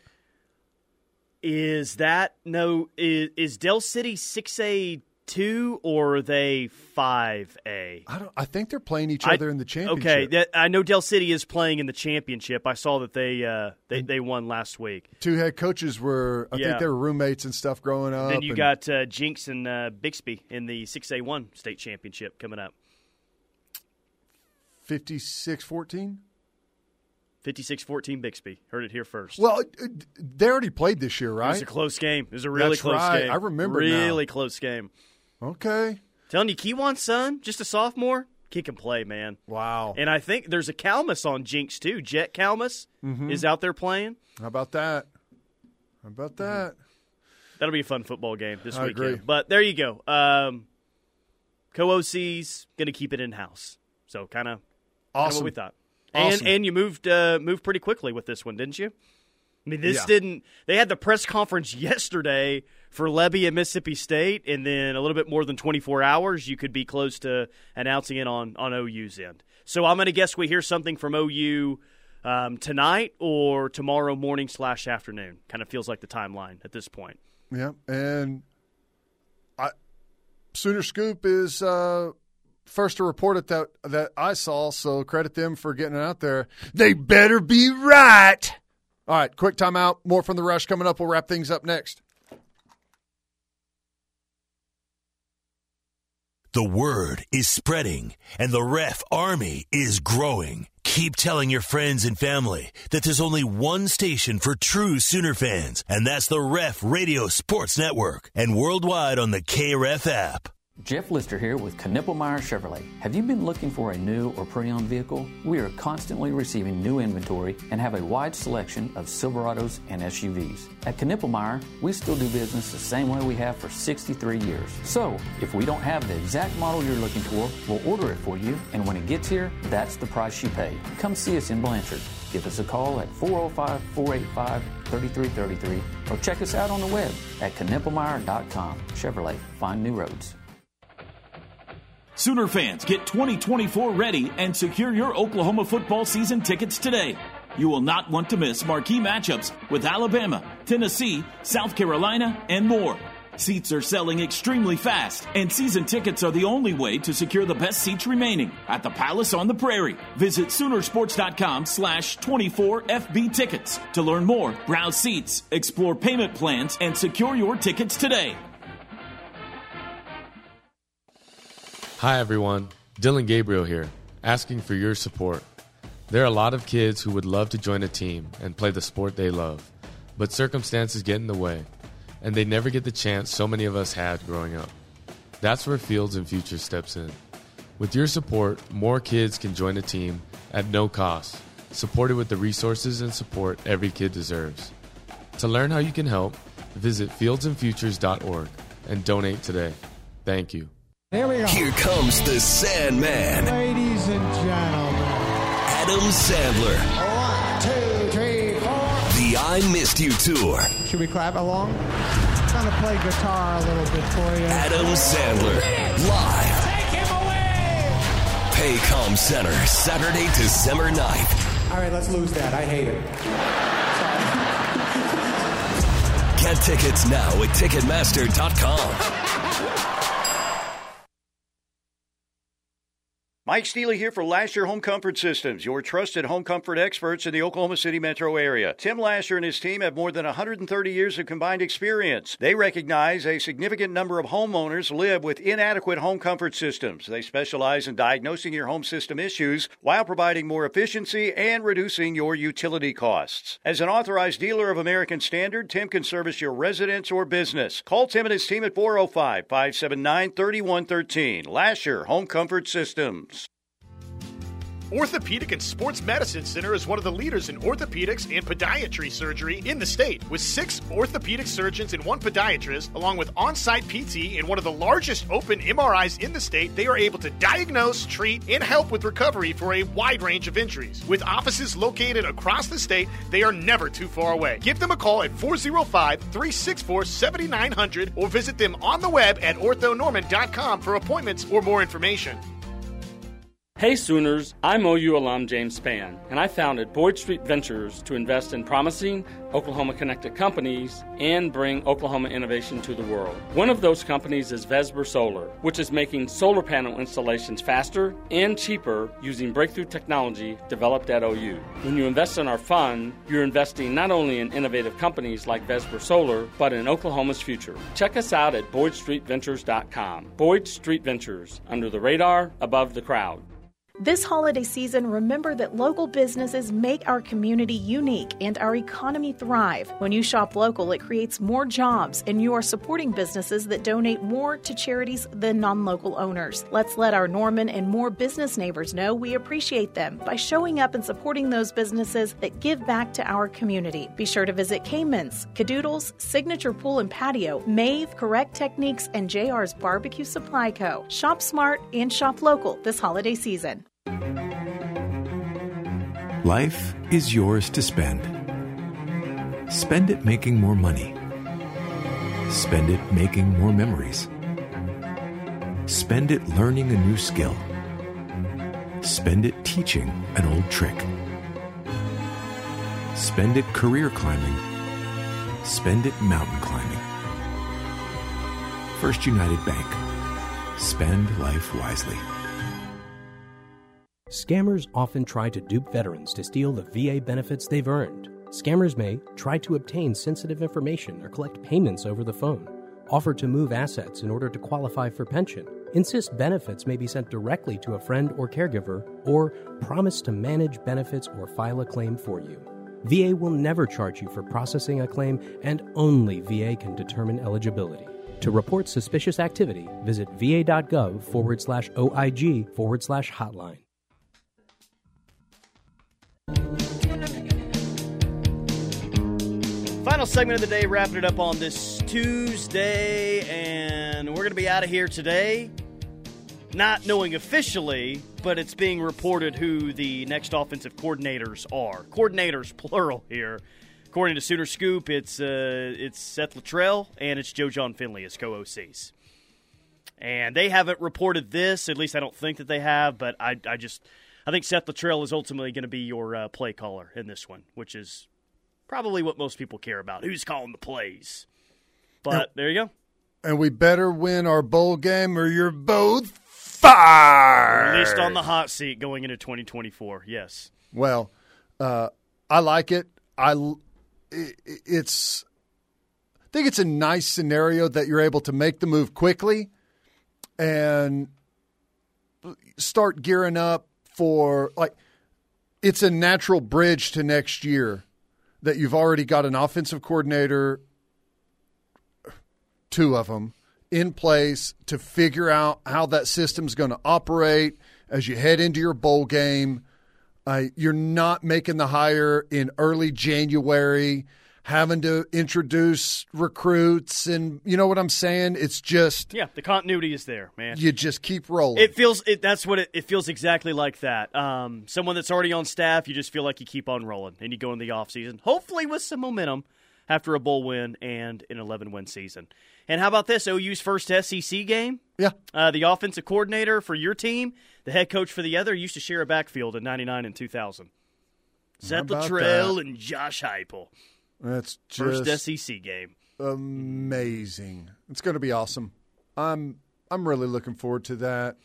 Is that no? Is, is Del City six A two or are they five A? I don't. I think they're playing each other in the championship. Okay, that, I know Del City is playing in the championship. I saw that they uh, they they won last week. Two head coaches were. I Yeah. think they were roommates and stuff growing up. Then you and- got uh, Jenks and uh, Bixby in the six A one state championship coming up. 56-14? 56-14 Bixby. Heard it here first. Well, they already played this year, right? It was a close game. It was a really That's close right. game. I remember now. Really close game. Okay. Telling you, Kiwan's son, just a sophomore, he can play, man. Wow. And I think there's a Calmus on Jenks too. Jet Calmus Mhm. is out there playing. How about that? How about that? That'll be a fun football game this I weekend. agree. But there you go. Um, Co OC's going to keep it in house. So kind of Awesome. what we thought. Awesome. And and you moved uh, moved pretty quickly with this one, didn't you? I mean, this Yeah. didn't. They had the press conference yesterday for Lebby and Mississippi State, and then a little bit more than 24 hours, you could be close to announcing it on on OU's end. So I'm going to guess we hear something from OU um, tonight or tomorrow morning slash afternoon. Kind of feels like the timeline at this point. Yeah, and I Sooner Scoop is uh, first to report it that that I saw. So credit them for getting it out there. They better be right. All right, quick timeout. More from the rush coming up. We'll wrap things up next. The word is spreading, and the ref army is growing. Keep telling your friends and family that there's only one station for true Sooner fans, and that's the Ref Radio Sports Network, and worldwide on the KREF app. Jeff Lister here with Knippelmeyer Chevrolet. Have you been looking for a new or pre-owned vehicle? We are constantly receiving new inventory and have a wide selection of Silverados and SUVs. At Knippelmeyer, we still do business the same way we have for 63 years. So, if we don't have the exact model you're looking for, we'll order it for you, and when it gets here, that's the price you pay. Come see us in Blanchard. Give us a call at 405 485 3333 or check us out on the web at knippelmeyer.com. Chevrolet, find new roads. Sooner fans, get 2024 ready and secure your Oklahoma football season tickets today. You will not want to miss marquee matchups with Alabama, Tennessee, South Carolina, and more. Seats are selling extremely fast, and season tickets are the only way to secure the best seats remaining at the Palace on the Prairie. Visit Soonersports.com slash 24FB tickets to learn more, browse seats, explore payment plans, and secure your tickets today. Hi, everyone. Dillon Gabriel here, asking for your support. There are a lot of kids who would love to join a team and play the sport they love, but circumstances get in the way, and they never get the chance so many of us had growing up. That's where Fields and Future steps in. With your support, more kids can join a team at no cost, supported with the resources and support every kid deserves. To learn how you can help, visit fieldsandfutures.org and donate today. Thank you. Here we go. Here comes the Sandman, Ladies and gentlemen. Adam Sandler, One, two, three, four. the I Missed You Tour. Should we clap along? I'm gonna play guitar a little bit for you. Adam Sandler, live. Take him away! Paycom Center, Saturday, December 9th. All right, let's lose that. I hate it. Get tickets now at Ticketmaster.com. Mike Steely here for Lasher Home Comfort Systems, your trusted home comfort experts in the Oklahoma City metro area. Tim Lasher and his team have more than 130 years of combined experience. They recognize a significant number of homeowners live with inadequate home comfort systems. They specialize in diagnosing your home system issues while providing more efficiency and reducing your utility costs. As an authorized dealer of American Standard, Tim can service your residence or business. Call Tim and his team at 405 579 3113. Lasher Home Comfort Systems. Orthopedic and Sports Medicine Center is one of the leaders in orthopedics and podiatry surgery in the state. With six orthopedic surgeons and one podiatrist, along with on site PT and one of the largest open MRIs in the state, they are able to diagnose, treat, and help with recovery for a wide range of injuries. With offices located across the state, they are never too far away. Give them a call at 405 364 7900 or visit them on the web at orthonorman.com for appointments or more information. Hey Sooners, I'm OU alum James Spann, and I founded Boyd Street Ventures to invest in promising Oklahoma connected companies and bring Oklahoma innovation to the world. One of those companies is Vesber Solar, which is making solar panel installations faster and cheaper using breakthrough technology developed at OU. When you invest in our fund, you're investing not only in innovative companies like Vesber Solar, but in Oklahoma's future. Check us out at BoydStreetVentures.com. Boyd Street Ventures, under the radar, above the crowd. This holiday season, remember that local businesses make our community unique and our economy thrive. When you shop local, it creates more jobs, and you are supporting businesses that donate more to charities than non local owners. Let's let our Norman and more business neighbors know we appreciate them by showing up and supporting those businesses that give back to our community. Be sure to visit Cayman's, Cadoodles, Signature Pool and Patio, Mave, Correct Techniques, and JR's Barbecue Supply Co. Shop smart and shop local this holiday season. Life is yours to spend. Spend it making more money. Spend it making more memories. Spend it learning a new skill. Spend it teaching an old trick. Spend it career climbing. Spend it mountain climbing. First United Bank. Spend life wisely. Scammers often try to dupe veterans to steal the VA benefits they've earned. Scammers may try to obtain sensitive information or collect payments over the phone, offer to move assets in order to qualify for pension, insist benefits may be sent directly to a friend or caregiver, or promise to manage benefits or file a claim for you. VA will never charge you for processing a claim, and only VA can determine eligibility. To report suspicious activity, visit va.gov forward slash OIG forward slash hotline. Final segment of the day, wrapping it up on this Tuesday, and we're going to be out of here today. Not knowing officially, but it's being reported who the next offensive coordinators are. Coordinators, plural here. According to Sooner Scoop, it's uh, it's Seth Littrell and it's Joe Jon Finley as co-OCs. And they haven't reported this. At least I don't think that they have. But I, I just I think Seth Littrell is ultimately going to be your uh, play caller in this one, which is probably what most people care about. Who's calling the plays? But Yep. there you go. And we better win our bowl game or you're both fired. At least on the hot seat going into 2024. Yes. Well, uh, I like it. I l- i- i- it's I think it's a nice scenario that you're able to make the move quickly and start gearing up for like it's a natural bridge to next year that you've already got an offensive coordinator two of them in place to figure out how that system's going to operate as you head into your bowl game. Uh, you're not making the hire in early January, having to introduce recruits, and you know what I'm saying. It's just Yeah, the continuity is there, man. you just keep rolling. It feels it, that's what it, it feels exactly like that. Um, someone that's already on staff, you just feel like you keep on rolling and you go in the offseason, hopefully with some momentum after a bowl win and an 11 win season. And how about this? OU's first SEC game? Yeah. Uh, the offensive coordinator for your team, the head coach for the other, used to share a backfield in '99 and 2000. Seth about Littrell and Josh Heupel. That's First just SEC game. amazing. It's going to be awesome. I'm I'm really looking forward to that.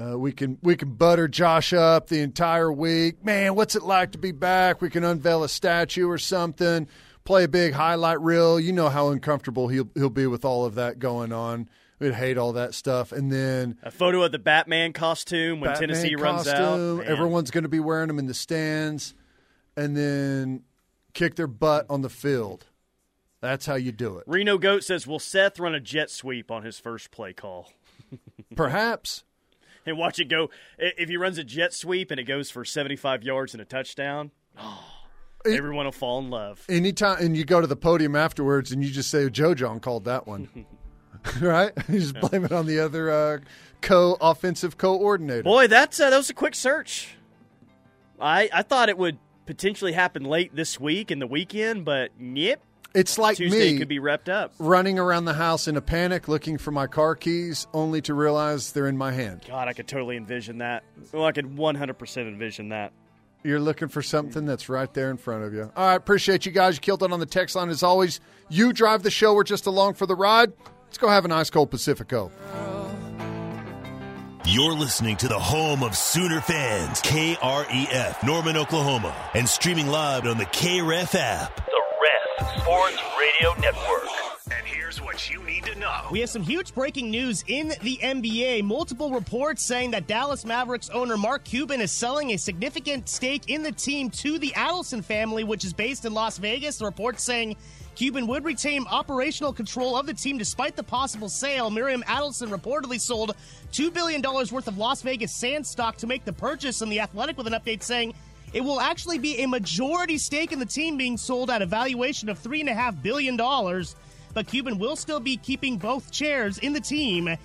Uh, we can we can butter Josh up the entire week. Man, what's it like to be back? We can unveil a statue or something. Play a big highlight reel. You know how uncomfortable he'll he'll be with all of that going on. We'd hate all that stuff. And then A photo of the Batman costume when Batman Tennessee runs costume. out. Man. Everyone's going to be wearing them in the stands, and then kick their butt on the field. That's how you do it. Reno Goat says, "Will Seth run a jet sweep on his first play call?" Perhaps. and watch it go. If he runs a jet sweep and it goes for 75 yards and a touchdown, oh, everyone will fall in love. Anytime, and you go to the podium afterwards, and you just say Joe Jon called that one, right? You just blame it on the other uh, co-offensive coordinator. Boy, that's uh, that was a quick search. I I thought it would potentially happen late this week and the weekend, but yep, It's like Tuesday me could be wrapped up. running around the house in a panic, looking for my car keys, only to realize they're in my hand. God, I could totally envision that. Well, I could 100% envision that. You're looking for something that's right there in front of you. All right, appreciate you guys. You killed it on the text line as always. You drive the show. We're just along for the ride. Let's go have an ice cold Pacifico. You're listening to the home of Sooner fans, KREF, Norman, Oklahoma, and streaming live on the KREF app. The Ref Sports Radio Network. And here's what you need to know. We have some huge breaking news in the NBA. Multiple reports saying that Dallas Mavericks owner Mark Cuban is selling a significant stake in the team to the Adelson family, which is based in Las Vegas. The reports saying Cuban would retain operational control of the team despite the possible sale. Miriam Adelson reportedly sold $2 billion worth of Las Vegas sand stock to make the purchase, and The Athletic with an update saying it will actually be a majority stake in the team being sold at a valuation of $3.5 billion. But Cuban will still be keeping both chairs in the team